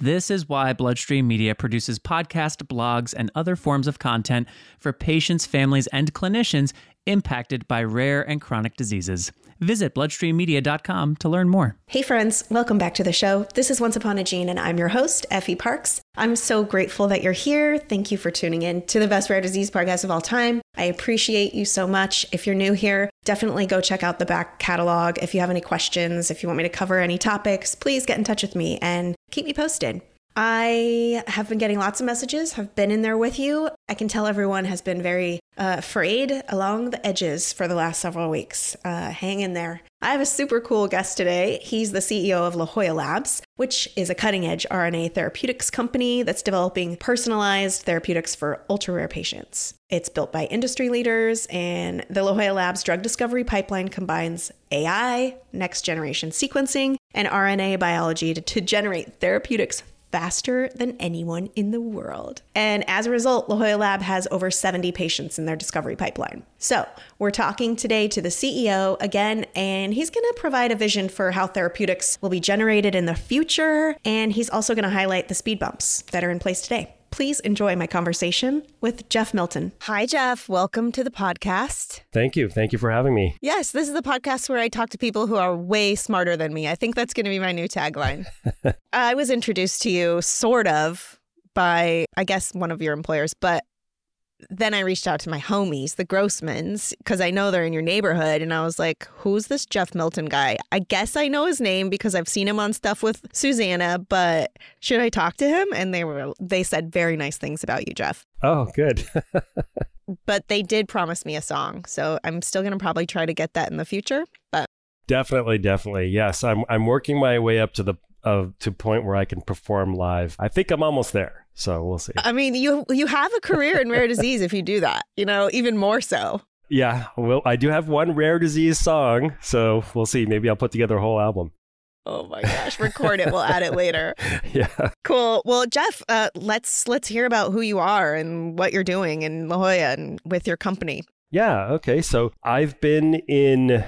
This is why Bloodstream Media produces podcast, blogs, and other forms of content for patients, families, and clinicians impacted by rare and chronic diseases. Visit bloodstreammedia.com to learn more. Hey, friends, welcome back to the show. This is Once Upon a Gene, and I'm your host, Effie Parks. I'm so grateful that you're here. Thank you for tuning in to the best rare disease podcast of all time. I appreciate you so much. If you're new here, definitely go check out the back catalog. If you have any questions, if you want me to cover any topics, please get in touch with me and keep me posted. I have been getting lots of messages, have been in there with you. I can tell everyone has been very uh, frayed along the edges for the last several weeks. Uh, hang in there. I have a super cool guest today. He's the CEO of La Jolla Labs, which is a cutting edge RNA therapeutics company that's developing personalized therapeutics for ultra rare patients. It's built by industry leaders, and the La Jolla Labs drug discovery pipeline combines AI, next generation sequencing, and RNA biology to, to generate therapeutics faster than anyone in the world. And as a result, La Jolla Lab has over 70 patients in their discovery pipeline. So we're talking today to the CEO again, and he's going to provide a vision for how therapeutics will be generated in the future. And he's also going to highlight the speed bumps that are in place today. Please enjoy my conversation with Jeff Milton. Hi, Jeff. Welcome to the podcast. Thank you. Thank you for having me. Yes, this is the podcast where I talk to people who are way smarter than me. I think that's going to be my new tagline. I was introduced to you sort of by, I guess, one of your employers, but then I reached out to my homies, the Grossmans, because I know they're in your neighborhood. And I was like, who's this Jeff Milton guy? I guess I know his name because I've seen him on stuff with Susanna, but should I talk to him? And they were they said very nice things about you, Jeff. Oh, good. but they did promise me a song. So I'm still gonna probably try to get that in the future. But definitely, definitely. Yes. I'm I'm working my way up to the uh, to point where I can perform live. I think I'm almost there. So we'll see. I mean, you you have a career in rare disease if you do that. You know, even more so. Yeah, well, I do have one rare disease song, so we'll see. Maybe I'll put together a whole album. Oh my gosh, record it. We'll add it later. Yeah. Cool. Well, Jeff, uh, let's let's hear about who you are and what you're doing in La Jolla and with your company. Yeah. Okay. So I've been in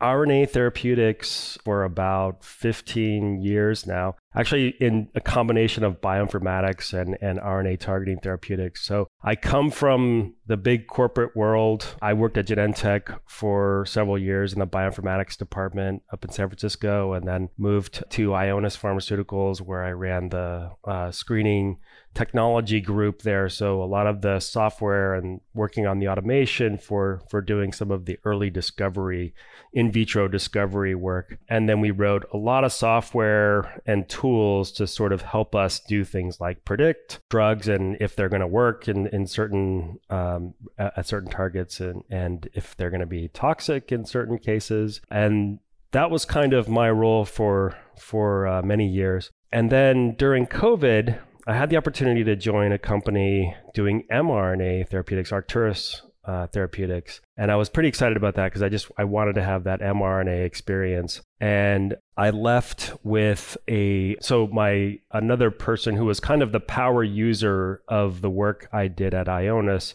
RNA therapeutics for about 15 years now, actually, in a combination of bioinformatics and, and RNA targeting therapeutics. So I come from the big corporate world. I worked at Genentech for several years in the bioinformatics department up in San Francisco, and then moved to Ionis Pharmaceuticals, where I ran the uh, screening technology group there. So a lot of the software and working on the automation for for doing some of the early discovery, in vitro discovery work. And then we wrote a lot of software and tools to sort of help us do things like predict drugs and if they're going to work in in certain um, at certain targets and and if they're going to be toxic in certain cases. And that was kind of my role for for uh, many years. And then during COVID, I had the opportunity to join a company doing mRNA therapeutics, Arcturus uh, Therapeutics, and I was pretty excited about that because I just I wanted to have that mRNA experience. And I left with a so my another person who was kind of the power user of the work I did at Ionis.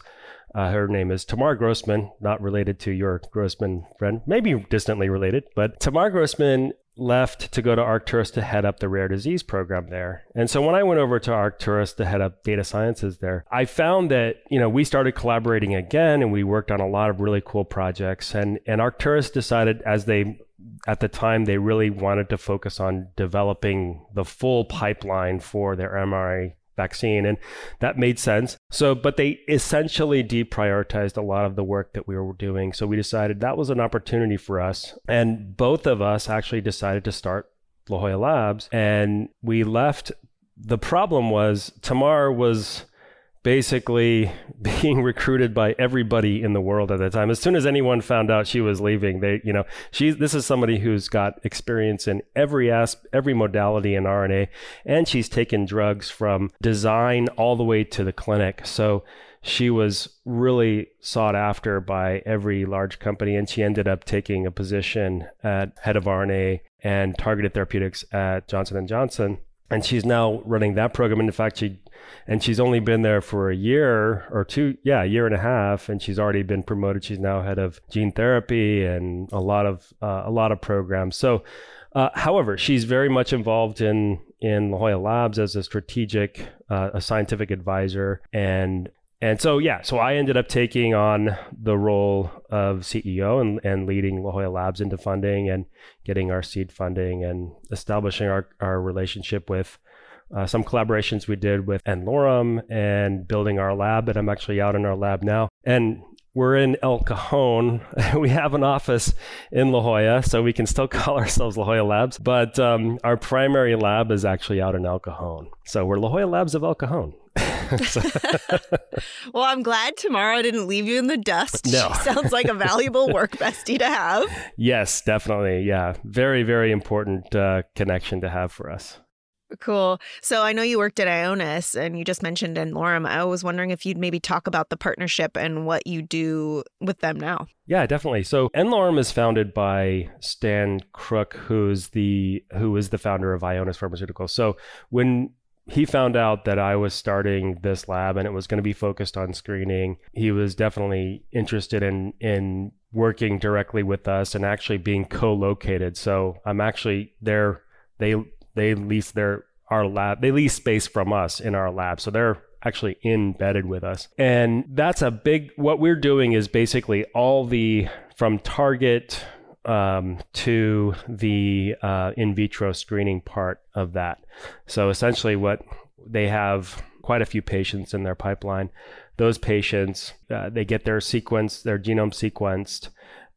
Uh, her name is Tamar Grossman, not related to your Grossman friend, maybe distantly related, but Tamar Grossman left to go to Arcturus to head up the rare disease program there. And so when I went over to Arcturus to head up data sciences there, I found that, you know, we started collaborating again and we worked on a lot of really cool projects and and Arcturus decided as they at the time they really wanted to focus on developing the full pipeline for their mRNA vaccine. And that made sense. So, but they essentially deprioritized a lot of the work that we were doing. So we decided that was an opportunity for us. And both of us actually decided to start La Jolla Labs. And we left. The problem was Tamar was basically being recruited by everybody in the world at that time. As soon as anyone found out she was leaving, they, you know, she's this is somebody who's got experience in every asp- every modality in RNA, and she's taken drugs from design all the way to the clinic. So she was really sought after by every large company, and she ended up taking a position at head of RNA and targeted therapeutics at Johnson and Johnson. And she's now running that program. And in fact, she and she's only been there for a year or two yeah a year and a half. And she's already been promoted. She's now head of gene therapy and a lot of uh, a lot of programs. So uh, however she's very much involved in in La Jolla Labs as a strategic uh, a scientific advisor. And and so yeah so I ended up taking on the role of CEO and, and leading La Jolla Labs into funding and getting our seed funding and establishing our, our relationship with uh, some collaborations we did with n-Lorem and building our lab. And I'm actually out in our lab now. And we're in El Cajon. we have an office in La Jolla, so we can still call ourselves La Jolla Labs. But um, our primary lab is actually out in El Cajon. So we're La Jolla Labs of El Cajon. well, I'm glad Tamara didn't leave you in the dust. No. She sounds like a valuable work bestie to have. Yes, definitely. Yeah. Very, very important uh, connection to have for us. Cool. So I know you worked at Ionis and you just mentioned n-Lorem. I was wondering if you'd maybe talk about the partnership and what you do with them now. Yeah, definitely. So n-Lorem is founded by Stan Crooke, who's the who is the founder of Ionis Pharmaceuticals. So when he found out that I was starting this lab and it was going to be focused on screening, he was definitely interested in in working directly with us and actually being co-located. So I'm actually there they they lease their our lab they lease space from us in our lab. So they're actually embedded with us. And that's a big what we're doing is basically all the from target um, to the uh, in vitro screening part of that. So essentially what they have quite a few patients in their pipeline. Those patients uh, they get their sequence their genome sequenced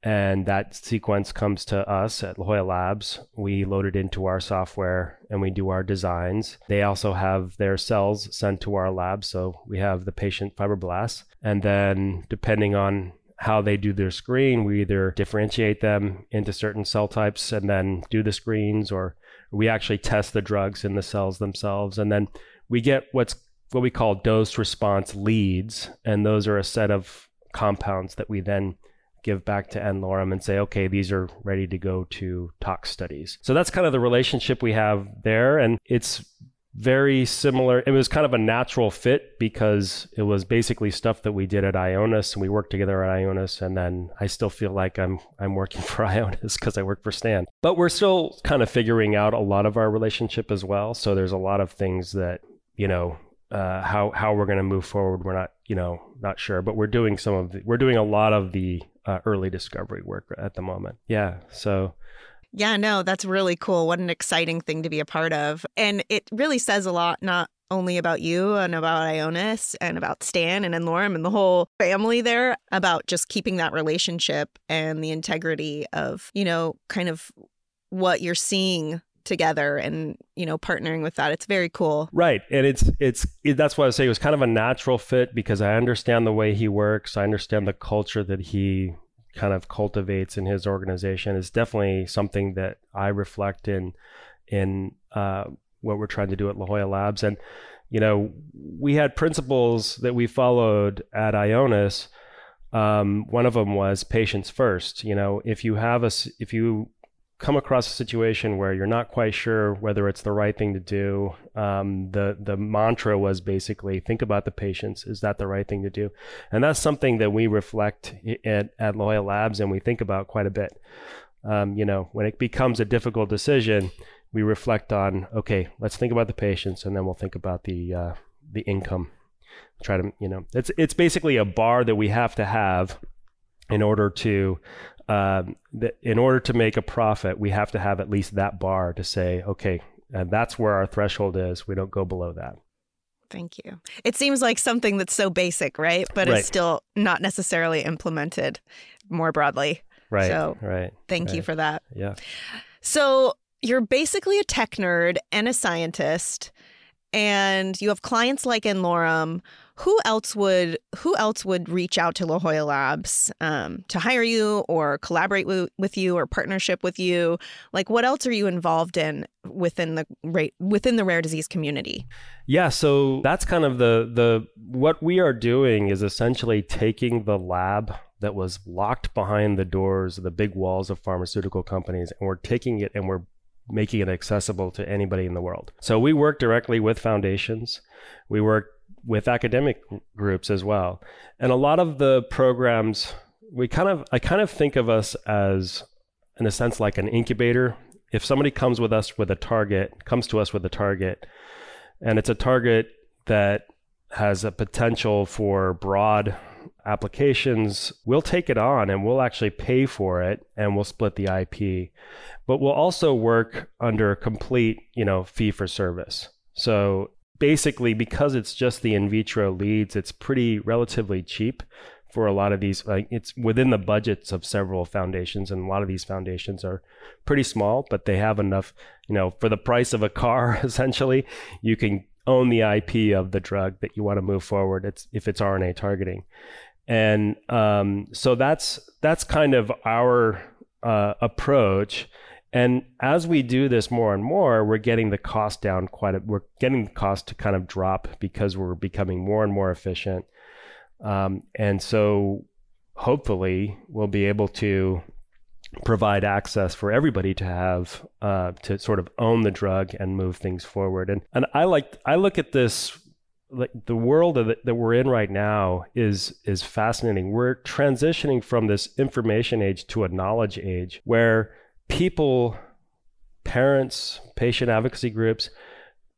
and that sequence comes to us at La Jolla Labs. We load it into our software and we do our designs. They also have their cells sent to our lab. So we have the patient fibroblasts. And then, depending on how they do their screen, we either differentiate them into certain cell types and then do the screens, or we actually test the drugs in the cells themselves. And then we get what's what we call dose response leads. And those are a set of compounds that we then give back to n-Lorem and say, okay, these are ready to go to tox studies. So that's kind of the relationship we have there. And it's very similar. It was kind of a natural fit because it was basically stuff that we did at Ionis and we worked together at Ionis. And then I still feel like I'm I'm working for Ionis because I work for Stan. But we're still kind of figuring out a lot of our relationship as well. So there's a lot of things that, you know, uh, how how we're going to move forward. We're not, you know, not sure, but we're doing some of the, we're doing a lot of the uh, early discovery work at the moment. Yeah. So. Yeah, no, that's really cool. What an exciting thing to be a part of. And it really says a lot, not only about you and about Ionis and about Stan and n-Lorem and the whole family there, about just keeping that relationship and the integrity of, you know, kind of what you're seeing together and you know partnering with that. It's very cool. Right. And it's it's it, that's why i say it was kind of a natural fit because i understand the way he works. I understand the culture that he kind of cultivates in his organization. Is definitely something that i reflect in in uh, what we're trying to do at la jolla labs. And you know we had principles that we followed at ionis. Um, one of them was patients first. You know if you have a if you come across a situation where you're not quite sure whether it's the right thing to do, um, the the mantra was basically think about the patients. Is that the right thing to do? And that's something that we reflect at, at La Labs and we think about quite a bit. Um, you know, when it becomes a difficult decision, we reflect on okay, let's think about the patients, and then we'll think about the uh, the income. Try to you know, it's it's basically a bar that we have to have in order to um, in order to make a profit, we have to have at least that bar to say, okay, and that's where our threshold is. We don't go below that. Thank you. It seems like something that's so basic, right? But Right. it's still not necessarily implemented more broadly. Right. So, right. Thank you for that. Yeah. So, you're basically a tech nerd and a scientist, and you have clients like n-Lorem. Who else would who else would reach out to La Jolla Labs um, to hire you or collaborate with, with you or partnership with you? Like, what else are you involved in within the rate within the rare disease community? Yeah, so that's kind of the the what we are doing is essentially taking the lab that was locked behind the doors, the big walls of pharmaceutical companies, and we're taking it and we're making it accessible to anybody in the world. So we work directly with foundations. We work with academic groups as well. And a lot of the programs we kind of I kind of think of us as in a sense like an incubator. If somebody comes with us with a target, comes to us with a target, and it's a target that has a potential for broad applications, we'll take it on and we'll actually pay for it and we'll split the IP. But we'll also work under complete, you know, fee for service. So basically because it's just the in vitro leads, it's pretty relatively cheap for a lot of these like it's within the budgets of several foundations and a lot of these foundations are pretty small but they have enough you know for the price of a car essentially you can own the ip of the drug that you want to move forward it's if it's rna targeting. And um, so that's that's kind of our uh, approach and as we do this more and more we're getting the cost down quite a we're getting the cost to kind of drop because we're becoming more and more efficient um, and so hopefully we'll be able to provide access for everybody to have uh, to sort of own the drug and move things forward. And and I like I look at this like the world that, that we're in right now is is fascinating. We're transitioning from this information age to a knowledge age where people, parents, patient advocacy groups,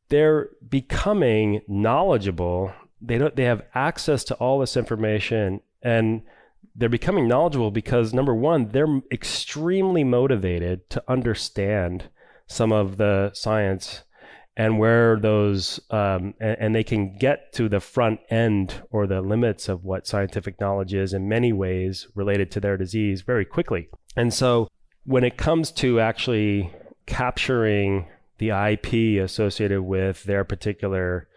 they're becoming knowledgeable. They don't they have access to all this information and they're becoming knowledgeable because number one they're extremely motivated to understand some of the science and where those um, and, and they can get to the front end or the limits of what scientific knowledge is in many ways related to their disease very quickly. And so when it comes to actually capturing the ip associated with their particular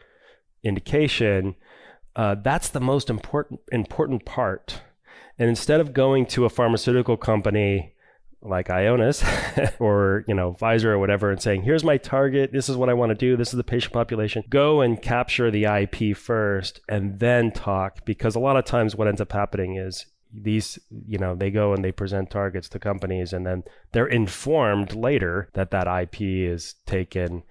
indication, uh, that's the most important important part. And instead of going to a pharmaceutical company like Ionis or you know Pfizer or whatever and saying, "Here's my target. This is what I want to do. This is the patient population." Go and capture the IP first, and then talk. Because a lot of times, what ends up happening is these you know they go and they present targets to companies and then they're informed later that that ip is taken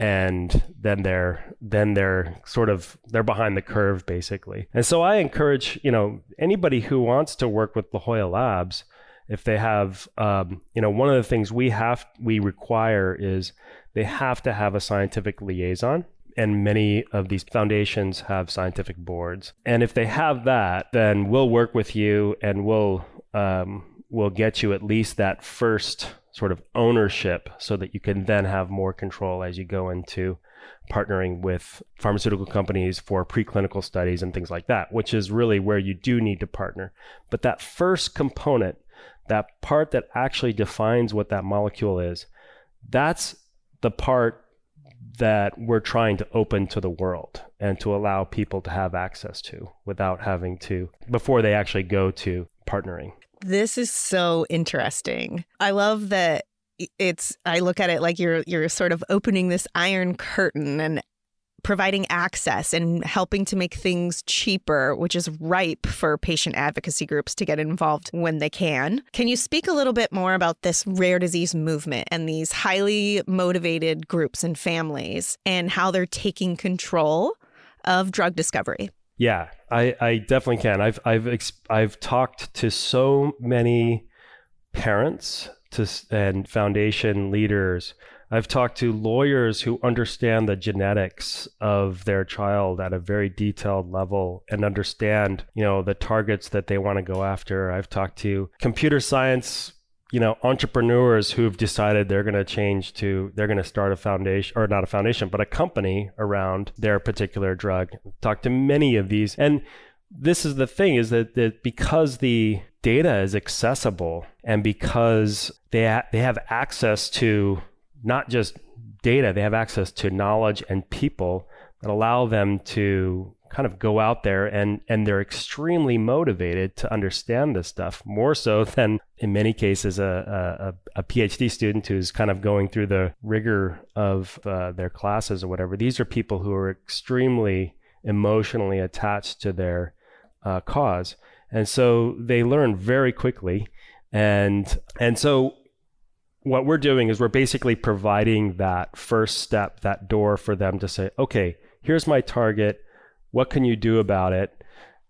and then they're then they're sort of they're behind the curve basically. And so i encourage you know anybody who wants to work with la jolla labs if they have um, you know one of the things we have we require is they have to have a scientific liaison and many of these foundations have scientific boards and if they have that then we'll work with you and we'll um, we'll get you at least that first sort of ownership so that you can then have more control as you go into partnering with pharmaceutical companies for preclinical studies and things like that, which is really where you do need to partner. But that first component, that part that actually defines what that molecule is, that's the part that we're trying to open to the world and to allow people to have access to without having to, before they actually go to partnering. This is so interesting. I love that it's I look at it like you're you're sort of opening this iron curtain and providing access and helping to make things cheaper, which is ripe for patient advocacy groups to get involved when they can. Can you speak a little bit more about this rare disease movement and these highly motivated groups and families and how they're taking control of drug discovery? Yeah, I, I definitely can. I've I've I've talked to so many parents to and foundation leaders. I've talked to lawyers who understand the genetics of their child at a very detailed level and understand, you know, the targets that they want to go after. I've talked to computer science you know entrepreneurs who've decided they're going to change to they're going to start a foundation or not a foundation but a company around their particular drug talk to many of these and this is the thing is that, that because the data is accessible and because they ha- they have access to not just data they have access to knowledge and people that allow them to kind of go out there and and they're extremely motivated to understand this stuff more so than in many cases a, a, a PhD student who's kind of going through the rigor of uh, their classes or whatever. These are people who are extremely emotionally attached to their uh, cause, and so they learn very quickly, and and so what we're doing is we're basically providing that first step, that door for them to say, okay, here's my target what can you do about it?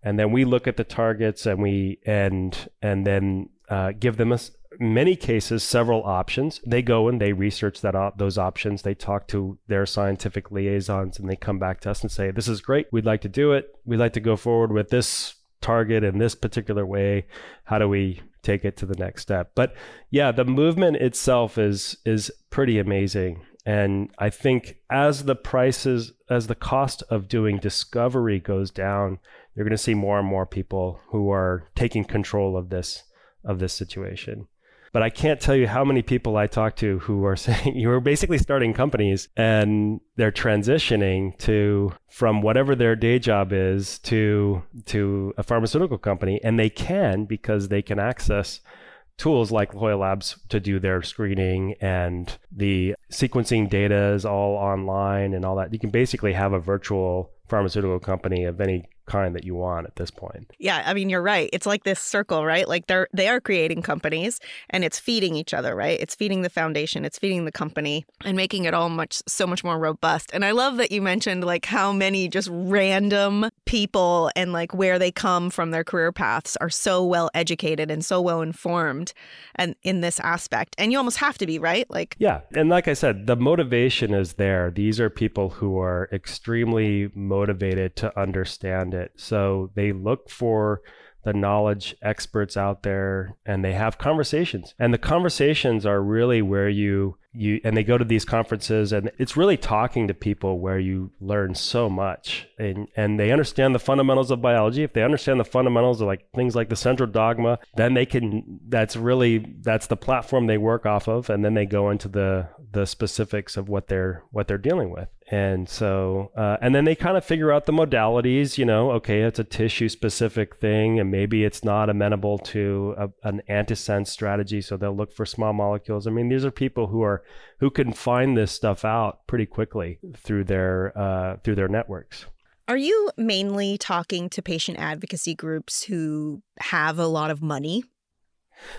And then we look at the targets and we and and then uh, give them a, many cases several options. They go and they research that op- those options. They talk to their scientific liaisons and they come back to us and say, "This is great. We'd like to do it. We'd like to go forward with this target in this particular way. How do we take it to the next step?" But yeah, the movement itself is is pretty amazing. And I think as the prices, as the cost of doing discovery goes down, you're going to see more and more people who are taking control of this of this situation. But I can't tell you how many people I talk to who are saying you are basically starting companies and they're transitioning to from whatever their day job is to to a pharmaceutical company and they can because they can access tools like Jolla Labs to do their screening and the sequencing data is all online and all that. You can basically have a virtual pharmaceutical company of any kind that you want at this point. Yeah, I mean you're right. It's like this circle, right? Like they're they are creating companies and it's feeding each other, right? It's feeding the foundation, it's feeding the company and making it all much so much more robust. And I love that you mentioned like how many just random people and like where they come from their career paths are so well educated and so well informed and in this aspect. And you almost have to be, right? Like Yeah. And like I said, the motivation is there. These are people who are extremely motivated to understand it it. So they look for the knowledge experts out there and they have conversations. And the conversations are really where you you and they go to these conferences and it's really talking to people where you learn so much and and they understand the fundamentals of biology if they understand the fundamentals of like things like the central dogma then they can that's really that's the platform they work off of and then they go into the the specifics of what they're what they're dealing with and so, uh, and then they kind of figure out the modalities, you know, okay, it's a tissue specific thing, and maybe it's not amenable to a, an antisense strategy. So they'll look for small molecules. I mean, these are people who are, who can find this stuff out pretty quickly through their, uh, through their networks. Are you mainly talking to patient advocacy groups who have a lot of money?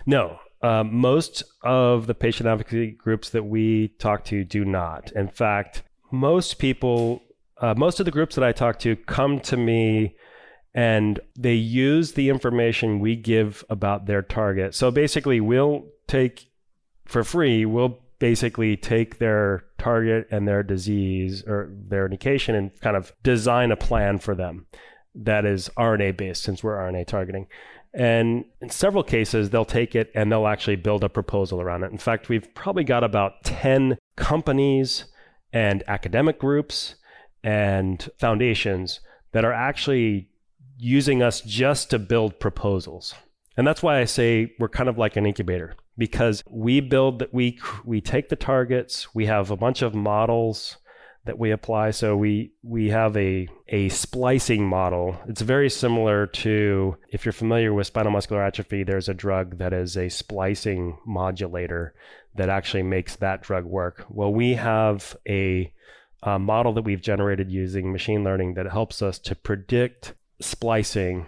No, um, most of the patient advocacy groups that we talk to do not. In fact, most people, uh, most of the groups that I talk to come to me and they use the information we give about their target. So basically, we'll take for free, we'll basically take their target and their disease or their indication and kind of design a plan for them that is RNA based since we're RNA targeting. And in several cases, they'll take it and they'll actually build a proposal around it. In fact, we've probably got about 10 companies and academic groups and foundations that are actually using us just to build proposals. And that's why I say we're kind of like an incubator because we build that we we take the targets, we have a bunch of models that we apply. So we we have a a splicing model. It's very similar to if you're familiar with spinal muscular atrophy, there's a drug that is a splicing modulator that actually makes that drug work. Well, we have a, a model that we've generated using machine learning that helps us to predict splicing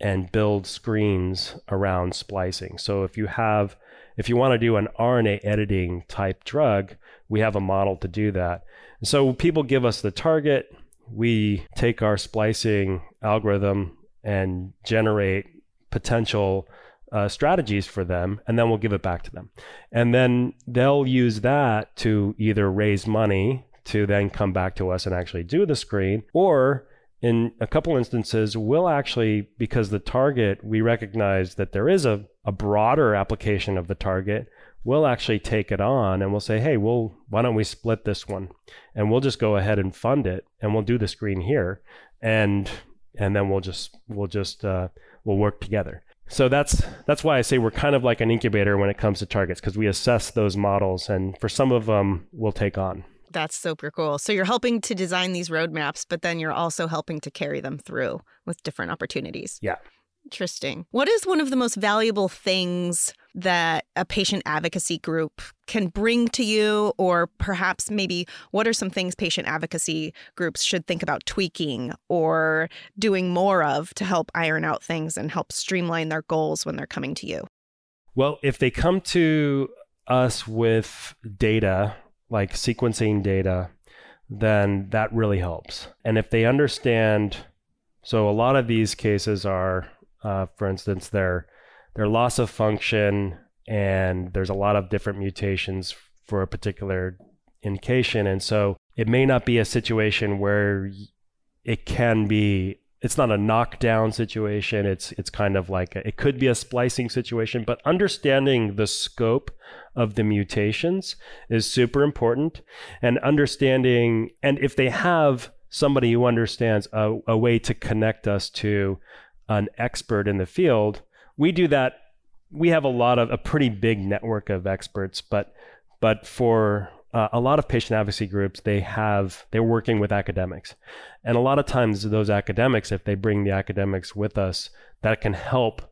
and build screens around splicing. So if you have if you want to do an RNA editing type drug, we have a model to do that. So people give us the target, we take our splicing algorithm and generate potential uh, strategies for them, and then we'll give it back to them. And then they'll use that to either raise money to then come back to us and actually do the screen, or in a couple instances, we'll actually, because the target, we recognize that there is a, a broader application of the target, we'll actually take it on and we'll say, hey, well, why don't we split this one? And we'll just go ahead and fund it and we'll do the screen here. And and then we'll just we'll just uh, we'll work together. So that's that's why I say we're kind of like an incubator when it comes to targets because we assess those models and for some of them we'll take on. That's super cool. So you're helping to design these roadmaps, but then you're also helping to carry them through with different opportunities. Yeah. Interesting. What is one of the most valuable things that a patient advocacy group can bring to you? Or perhaps maybe what are some things patient advocacy groups should think about tweaking or doing more of to help iron out things and help streamline their goals when they're coming to you? Well, if they come to us with data, like sequencing data, then that really helps. And if they understand, so a lot of these cases are uh, for instance, their their loss of function, and there's a lot of different mutations for a particular indication, and so it may not be a situation where it can be. It's not a knockdown situation. It's it's kind of like a, it could be a splicing situation, but understanding the scope of the mutations is super important, and understanding and if they have somebody who understands a, a way to connect us to an expert in the field. We do that. We have a lot of a pretty big network of experts, but but for uh, a lot of patient advocacy groups, they have they're working with academics, and a lot of times those academics, if they bring the academics with us, that can help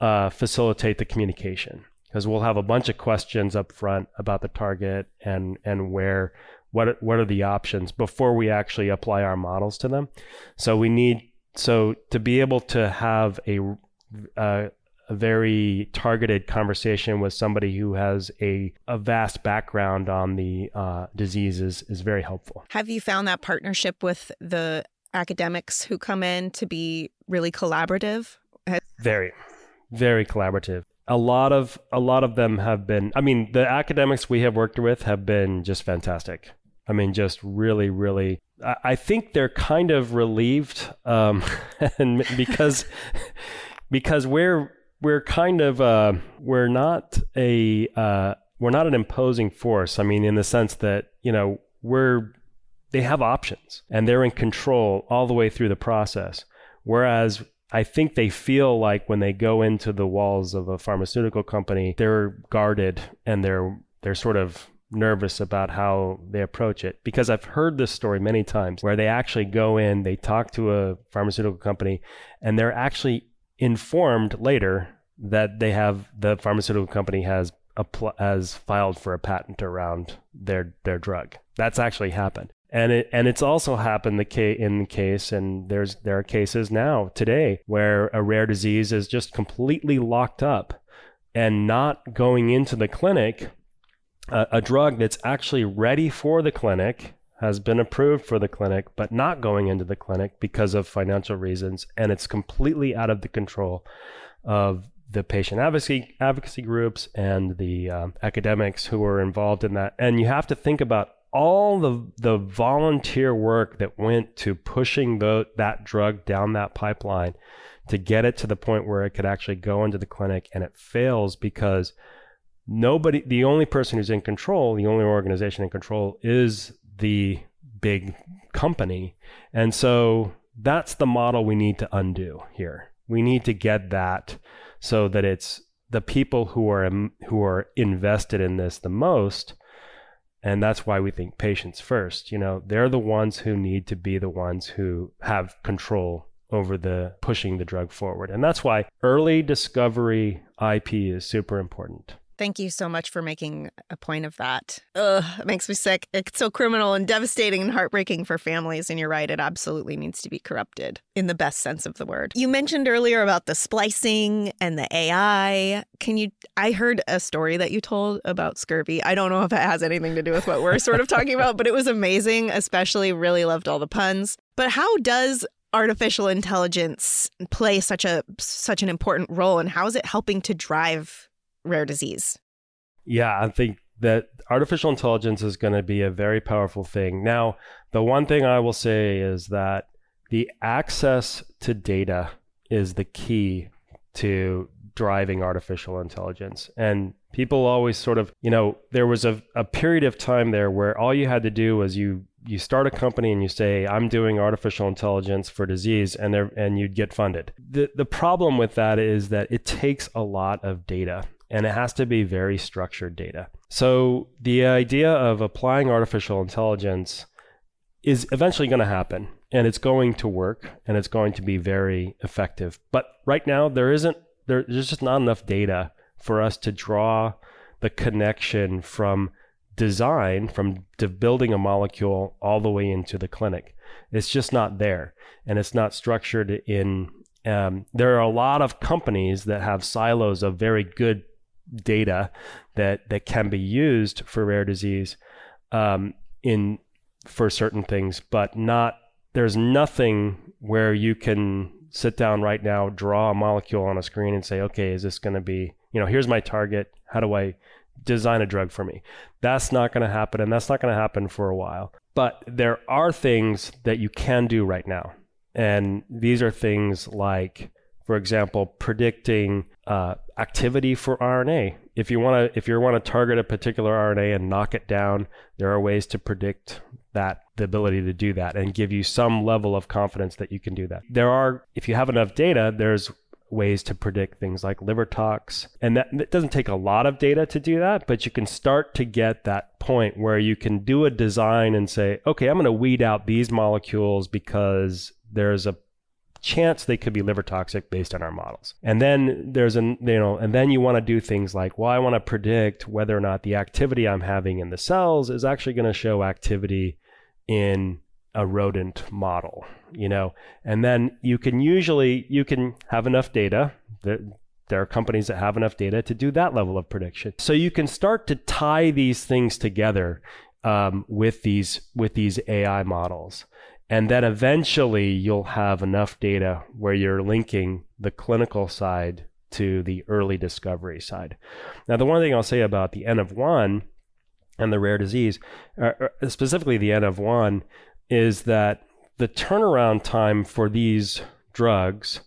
uh, facilitate the communication because we'll have a bunch of questions up front about the target and and where what what are the options before we actually apply our models to them. So we need so to be able to have a, uh, a very targeted conversation with somebody who has a, a vast background on the uh, diseases is very helpful. Have you found that partnership with the academics who come in to be really collaborative? Very, very collaborative. A lot of a lot of them have been. I mean, the academics we have worked with have been just fantastic. I mean, just really, really. I think they're kind of relieved, um, and because because we're we're kind of uh, we're not a uh, we're not an imposing force. I mean, in the sense that you know we're they have options and they're in control all the way through the process. Whereas I think they feel like when they go into the walls of a pharmaceutical company, they're guarded and they're they're sort of nervous about how they approach it because I've heard this story many times where they actually go in, they talk to a pharmaceutical company, and they're actually informed later that they have the pharmaceutical company has has filed for a patent around their their drug. That's actually happened. And it and it's also happened the ca- in the case, and there's there are cases now today where a rare disease is just completely locked up and not going into the clinic a, a drug that's actually ready for the clinic has been approved for the clinic, but not going into the clinic because of financial reasons, and it's completely out of the control of the patient advocacy advocacy groups and the um, academics who are involved in that. And you have to think about all the the volunteer work that went to pushing the, that drug down that pipeline to get it to the point where it could actually go into the clinic, and it fails because nobody the only person who's in control the only organization in control is the big company. And so that's the model we need to undo here. We need to get that so that it's the people who are um, who are invested in this the most. And that's why we think patients first you know they're the ones who need to be the ones who have control over the pushing the drug forward. And that's why early discovery ip is super important Thank you so much for making a point of that. Ugh, it makes me sick. It's so criminal and devastating and heartbreaking for families. And you're right, it absolutely needs to be corrupted in the best sense of the word. You mentioned earlier about the splicing and the AI. Can you? I heard a story that you told about scurvy. I don't know if it has anything to do with what we're sort of talking about, but it was amazing. Especially, really loved all the puns. But how does artificial intelligence play such a such an important role and how is it helping to drive rare disease. Yeah, I think that artificial intelligence is going to be a very powerful thing. Now, the one thing I will say is that the access to data is the key to driving artificial intelligence. And people always sort of, you know, there was a, a period of time there where all you had to do was you you start a company and you say I'm doing artificial intelligence for disease and there and you'd get funded. The the problem with that is that it takes a lot of data and it has to be very structured data. So the idea of applying artificial intelligence is eventually going to happen and it's going to work and it's going to be very effective. But right now there isn't there, there's just not enough data for us to draw the connection from design, from de- building a molecule all the way into the clinic. It's just not there, and it's not structured in. Um, there are a lot of companies that have silos of very good data that that can be used for rare disease um, in for certain things, but not. There's nothing where you can sit down right now, draw a molecule on a screen, and say, okay, is this going to be, you know, here's my target. How do I design a drug for me? That's not going to happen, and that's not going to happen for a while. But there are things that you can do right now. And these are things like, for example, predicting uh, activity for RNA. If you want to, if you want to target a particular RNA and knock it down, there are ways to predict that the ability to do that and give you some level of confidence that you can do that. There are, if you have enough data, there's ways to predict things like liver tox. And that it doesn't take a lot of data to do that, but you can start to get that point where you can do a design and say, okay, I'm going to weed out these molecules because there's a chance they could be liver toxic based on our models. And then there's an you know, and then you want to do things like, well, I want to predict whether or not the activity I'm having in the cells is actually going to show activity in a rodent model, you know, and then you can usually you can have enough data that there are companies that have enough data to do that level of prediction. So you can start to tie these things together um, with these with these AI models, and then eventually you'll have enough data where you're linking the clinical side to the early discovery side. Now, the one thing I'll say about the N of one and the rare disease, uh, uh, specifically the N of one, is that the turnaround time for these drugs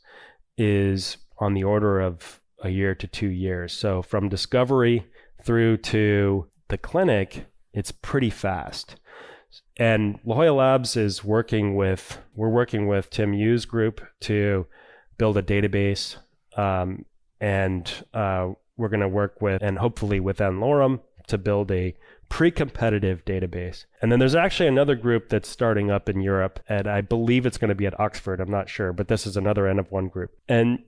is on the order of a year to two years. So from discovery through to the clinic, it's pretty fast. And La Jolla Labs is working with, we're working with Tim Yu's group to build a database. Um, and uh, we're going to work with, and hopefully with n-Lorem to build a pre-competitive database. And then there's actually another group that's starting up in Europe, and I believe it's going to be at Oxford. I'm not sure, but this is another N of one group. And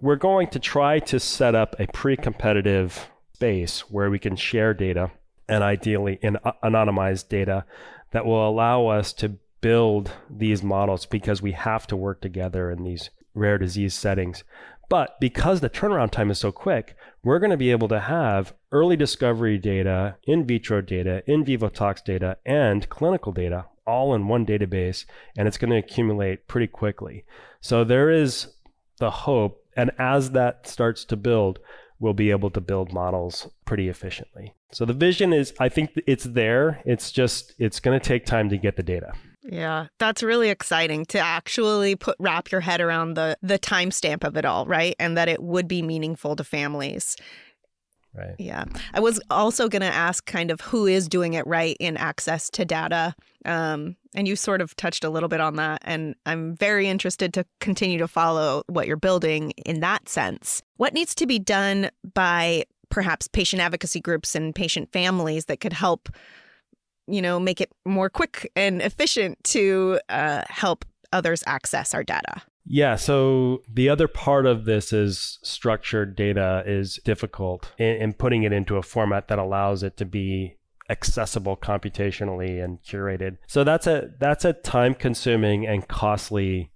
we're going to try to set up a pre-competitive space where we can share data and ideally in anonymized data that will allow us to build these models because we have to work together in these rare disease settings. But because the turnaround time is so quick, we're going to be able to have early discovery data, in vitro data, in vivo tox data, and clinical data all in one database, and it's going to accumulate pretty quickly. So there is the hope, and as that starts to build, we'll be able to build models pretty efficiently. So the vision is, I think it's there. It's just, it's going to take time to get the data. Yeah, that's really exciting to actually put wrap your head around the the timestamp of it all, right? And that it would be meaningful to families. Right. Yeah. I was also going to ask kind of who is doing it right in access to data. Um, and you sort of touched a little bit on that. And I'm very interested to continue to follow what you're building in that sense. What needs to be done by perhaps patient advocacy groups and patient families that could help you know, make it more quick and efficient to uh, help others access our data. Yeah. So the other part of this is structured data is difficult in, in, putting it into a format that allows it to be accessible computationally and curated. So that's a that's a time consuming and costly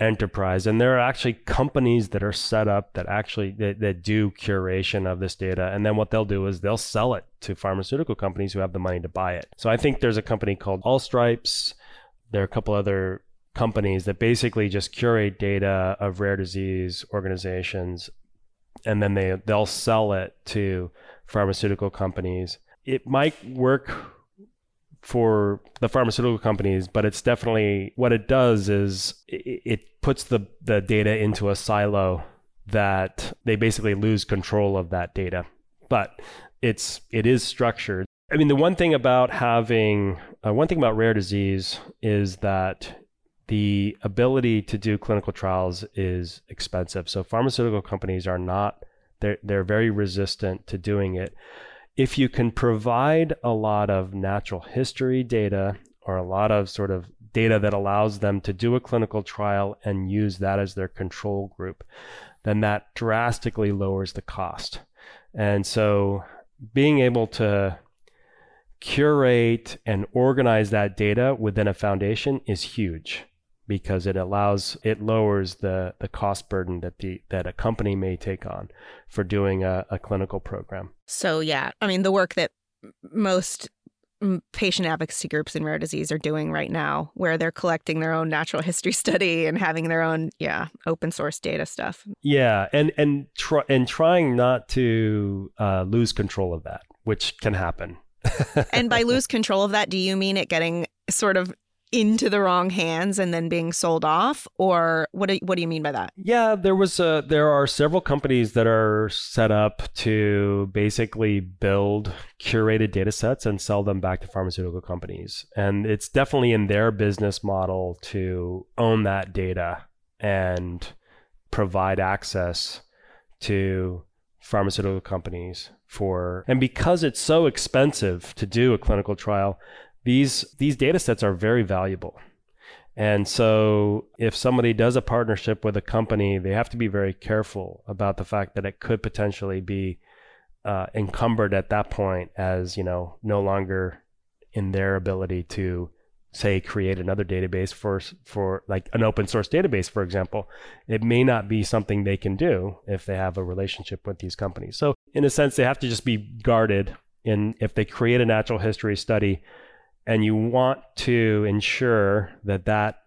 enterprise and there are actually companies that are set up that actually that, that do curation of this data and then what they'll do is they'll sell it to pharmaceutical companies who have the money to buy it so i think there's a company called allstripes there are a couple other companies that basically just curate data of rare disease organizations and then they they'll sell it to pharmaceutical companies it might work for the pharmaceutical companies, but it's definitely what it does is it, it puts the, the data into a silo that they basically lose control of that data. But it's it is structured. I mean, the one thing about having uh, one thing about rare disease is that the ability to do clinical trials is expensive. So pharmaceutical companies are not they're they're very resistant to doing it. If you can provide a lot of natural history data or a lot of sort of data that allows them to do a clinical trial and use that as their control group, then that drastically lowers the cost. And so being able to curate and organize that data within a foundation is huge because it allows it lowers the the cost burden that the that a company may take on for doing a, a clinical program. So yeah, I mean the work that most patient advocacy groups in rare disease are doing right now where they're collecting their own natural history study and having their own yeah open source data stuff yeah and and try and trying not to uh, lose control of that which can happen and by lose control of that do you mean it getting sort of into the wrong hands and then being sold off? Or what do, what do you mean by that? Yeah there was a, there are several companies that are set up to basically build curated data sets and sell them back to pharmaceutical companies. And it's definitely in their business model to own that data and provide access to pharmaceutical companies for and because it's so expensive to do a clinical trial these these data sets are very valuable. And so if somebody does a partnership with a company, they have to be very careful about the fact that it could potentially be uh, encumbered at that point as, you know, no longer in their ability to say create another database for for like an open source database for example it may not be something they can do if they have a relationship with these companies so in a sense they have to just be guarded in if they create a natural history study and you want to ensure that that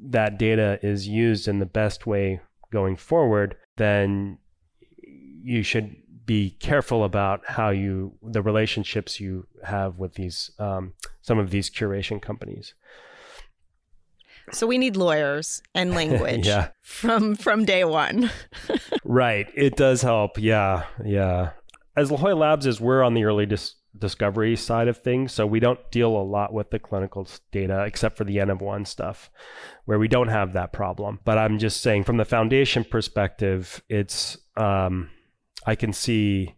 that data is used in the best way going forward, then you should be careful about how you the relationships you have with these um, some of these curation companies. So we need lawyers and language yeah. from from day one. right. It does help. Yeah. Yeah. As La Jolla Labs is, we're on the early dis- discovery side of things. So we don't deal a lot with the clinical data except for the N of one stuff where we don't have that problem. But I'm just saying from the foundation perspective, it's, um, I can see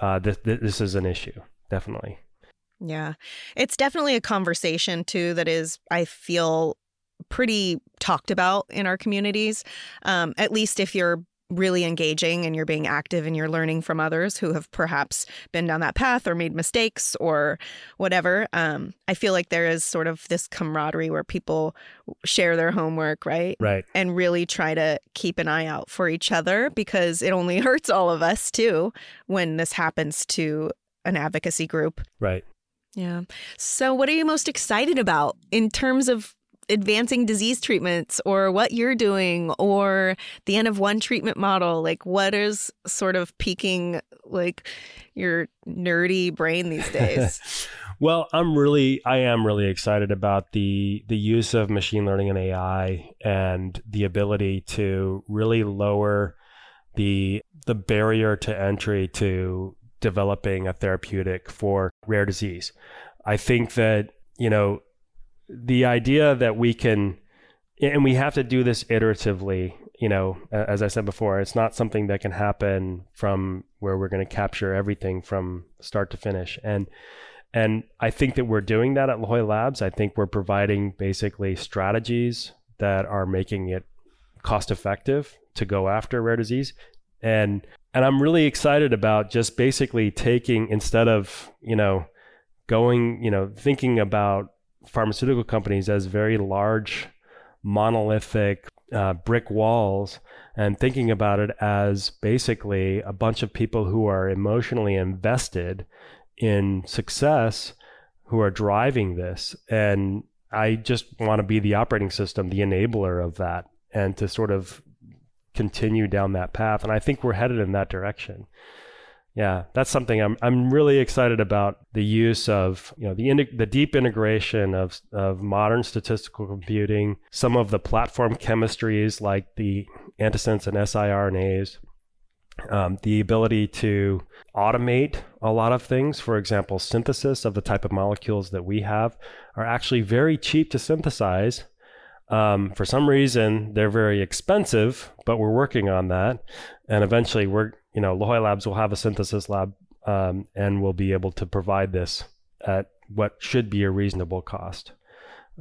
uh, th- th- this is an issue, definitely. Yeah. It's definitely a conversation too that is, I feel, pretty talked about in our communities. Um, at least if you're really engaging and you're being active and you're learning from others who have perhaps been down that path or made mistakes or whatever. Um, I feel like there is sort of this camaraderie where people share their homework, right? Right. And really try to keep an eye out for each other because it only hurts all of us too when this happens to an advocacy group. Right. Yeah. So, what are you most excited about in terms of advancing disease treatments or what you're doing or the N of one treatment model like what is sort of piquing like your nerdy brain these days? Well i'm really i am really excited about the the use of machine learning and ai and the ability to really lower the the barrier to entry to developing a therapeutic for rare disease. I think that you know the idea that we can, and we have to do this iteratively, you know, as I said before, it's not something that can happen from where we're going to capture everything from start to finish. And and I think that we're doing that at La Jolla Labs. I think we're providing basically strategies that are making it cost effective to go after rare disease. And and I'm really excited about just basically taking instead of, you know, going, you know, thinking about pharmaceutical companies as very large, monolithic uh, brick walls and thinking about it as basically a bunch of people who are emotionally invested in success who are driving this. And I just want to be the operating system, the enabler of that, and to sort of continue down that path. And I think we're headed in that direction. Yeah, that's something I'm I'm really excited about the use of you know the the deep integration of of modern statistical computing, some of the platform chemistries like the antisense and siRNAs, um, the ability to automate a lot of things. For example, synthesis of the type of molecules that we have are actually very cheap to synthesize. Um, for some reason, they're very expensive, but we're working on that, and eventually, we're you know, La Jolla Labs will have a synthesis lab um, and will be able to provide this at what should be a reasonable cost.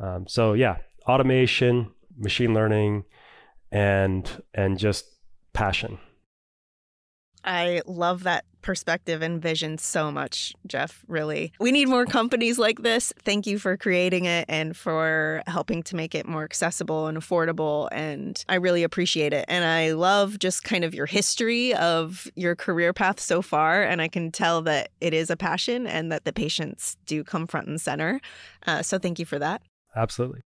Um, so yeah, automation, machine learning, and and just passion. I love that perspective and vision so much, Jeff. Really. We need more companies like this. Thank you for creating it and for helping to make it more accessible and affordable. And I really appreciate it. And I love just kind of your history of your career path so far. And I can tell that it is a passion and that the patients do come front and center. Uh, so thank you for that. Absolutely.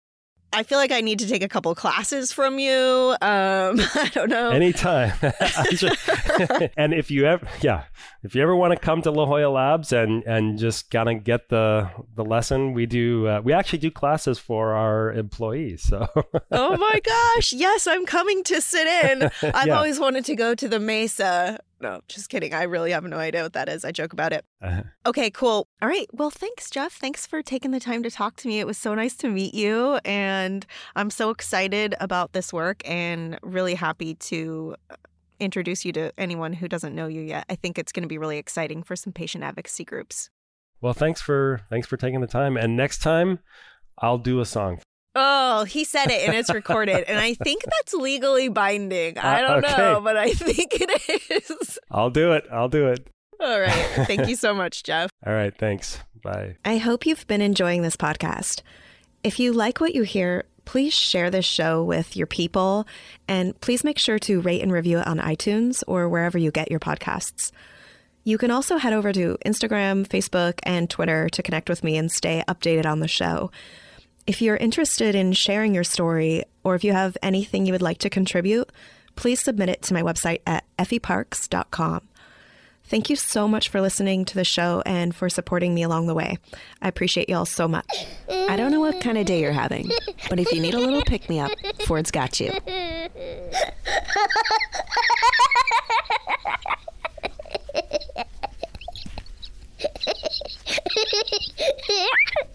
I feel like I need to take a couple classes from you. Um, I don't know. Anytime. and if you ever, yeah, if you ever want to come to La Jolla Labs and and just kind of get the the lesson, we do. Uh, we actually do classes for our employees. So. oh my gosh! Yes, I'm coming to sit in. I've yeah. always wanted to go to the Mesa no, just kidding. I really have no idea what that is. I joke about it. Uh-huh. Okay, cool. All right. Well, thanks, Jeff. Thanks for taking the time to talk to me. It was so nice to meet you. And I'm so excited about this work and really happy to uh, introduce you to anyone who doesn't know you yet. I think it's going to be really exciting for some patient advocacy groups. Well, thanks for thanks for taking the time. And next time, I'll do a song Oh, he said it and it's recorded. and I think that's legally binding. I uh, don't uh, okay. know, but I think it is. I'll do it. I'll do it. All right. Thank you so much, Jeff. All right. Thanks. Bye. I hope you've been enjoying this podcast. If you like what you hear, please share this show with your people and please make sure to rate and review it on iTunes or wherever you get your podcasts. You can also head over to Instagram, Facebook, and Twitter to connect with me and stay updated on the show. If you're interested in sharing your story, or if you have anything you would like to contribute, please submit it to my website at effieparks.com. Thank you so much for listening to the show and for supporting me along the way. I appreciate y'all so much. I don't know what kind of day you're having, but if you need a little pick me up, Ford's got you.